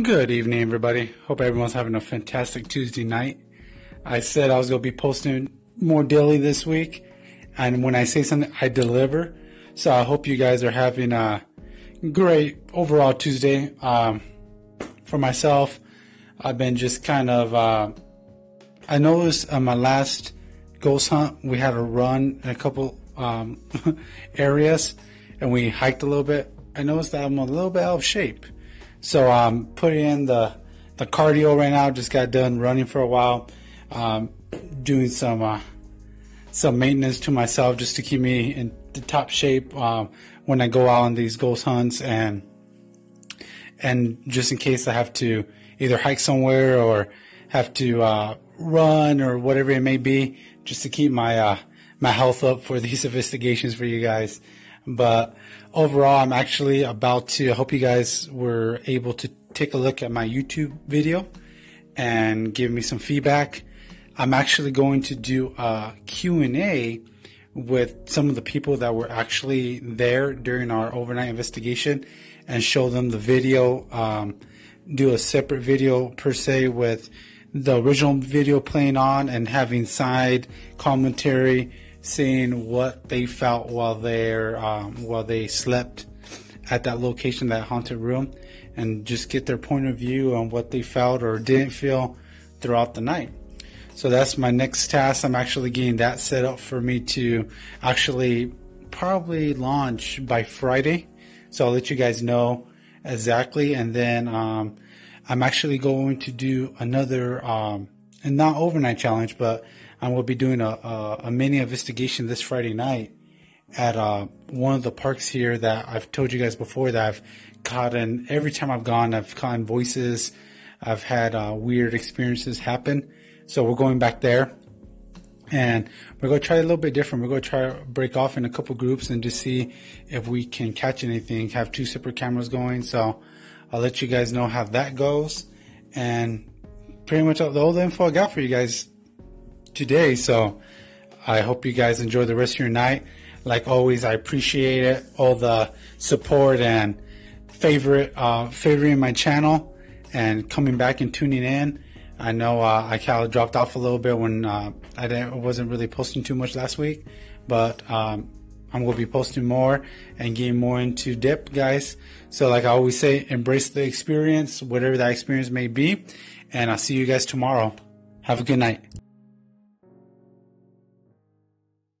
Good evening, everybody. Hope everyone's having a fantastic Tuesday night. I said I was going to be posting more daily this week, and when I say something, I deliver. So I hope you guys are having a great overall Tuesday. Um, for myself, I've been just kind of. Uh, I noticed on my last ghost hunt, we had a run in a couple um, areas, and we hiked a little bit. I noticed that I'm a little bit out of shape. So I'm um, putting in the the cardio right now. Just got done running for a while, um, doing some uh, some maintenance to myself just to keep me in the top shape um, when I go out on these ghost hunts and and just in case I have to either hike somewhere or have to uh, run or whatever it may be, just to keep my uh, my health up for these investigations for you guys. But overall, I'm actually about to. I hope you guys were able to take a look at my YouTube video and give me some feedback. I'm actually going to do a Q&A with some of the people that were actually there during our overnight investigation and show them the video. Um, do a separate video per se with the original video playing on and having side commentary saying what they felt while they're um, while they slept at that location, that haunted room, and just get their point of view on what they felt or didn't feel throughout the night. So that's my next task. I'm actually getting that set up for me to actually probably launch by Friday. So I'll let you guys know exactly. And then um, I'm actually going to do another, um, and not overnight challenge, but I will be doing a, a, a mini investigation this Friday night at uh, one of the parks here that I've told you guys before that I've caught in. Every time I've gone, I've caught in voices. I've had uh, weird experiences happen. So we're going back there. And we're going to try a little bit different. We're going to try to break off in a couple groups and just see if we can catch anything. Have two separate cameras going. So I'll let you guys know how that goes. And pretty much all the info I got for you guys today. So I hope you guys enjoy the rest of your night. Like always, I appreciate it, all the support and favorite, uh, favoring my channel and coming back and tuning in. I know uh, I kind of dropped off a little bit when uh, I wasn't really posting too much last week, but um, I'm going to be posting more and getting more into depth, guys. So, like I always say, embrace the experience, whatever that experience may be. And I'll see you guys tomorrow. Have a good night.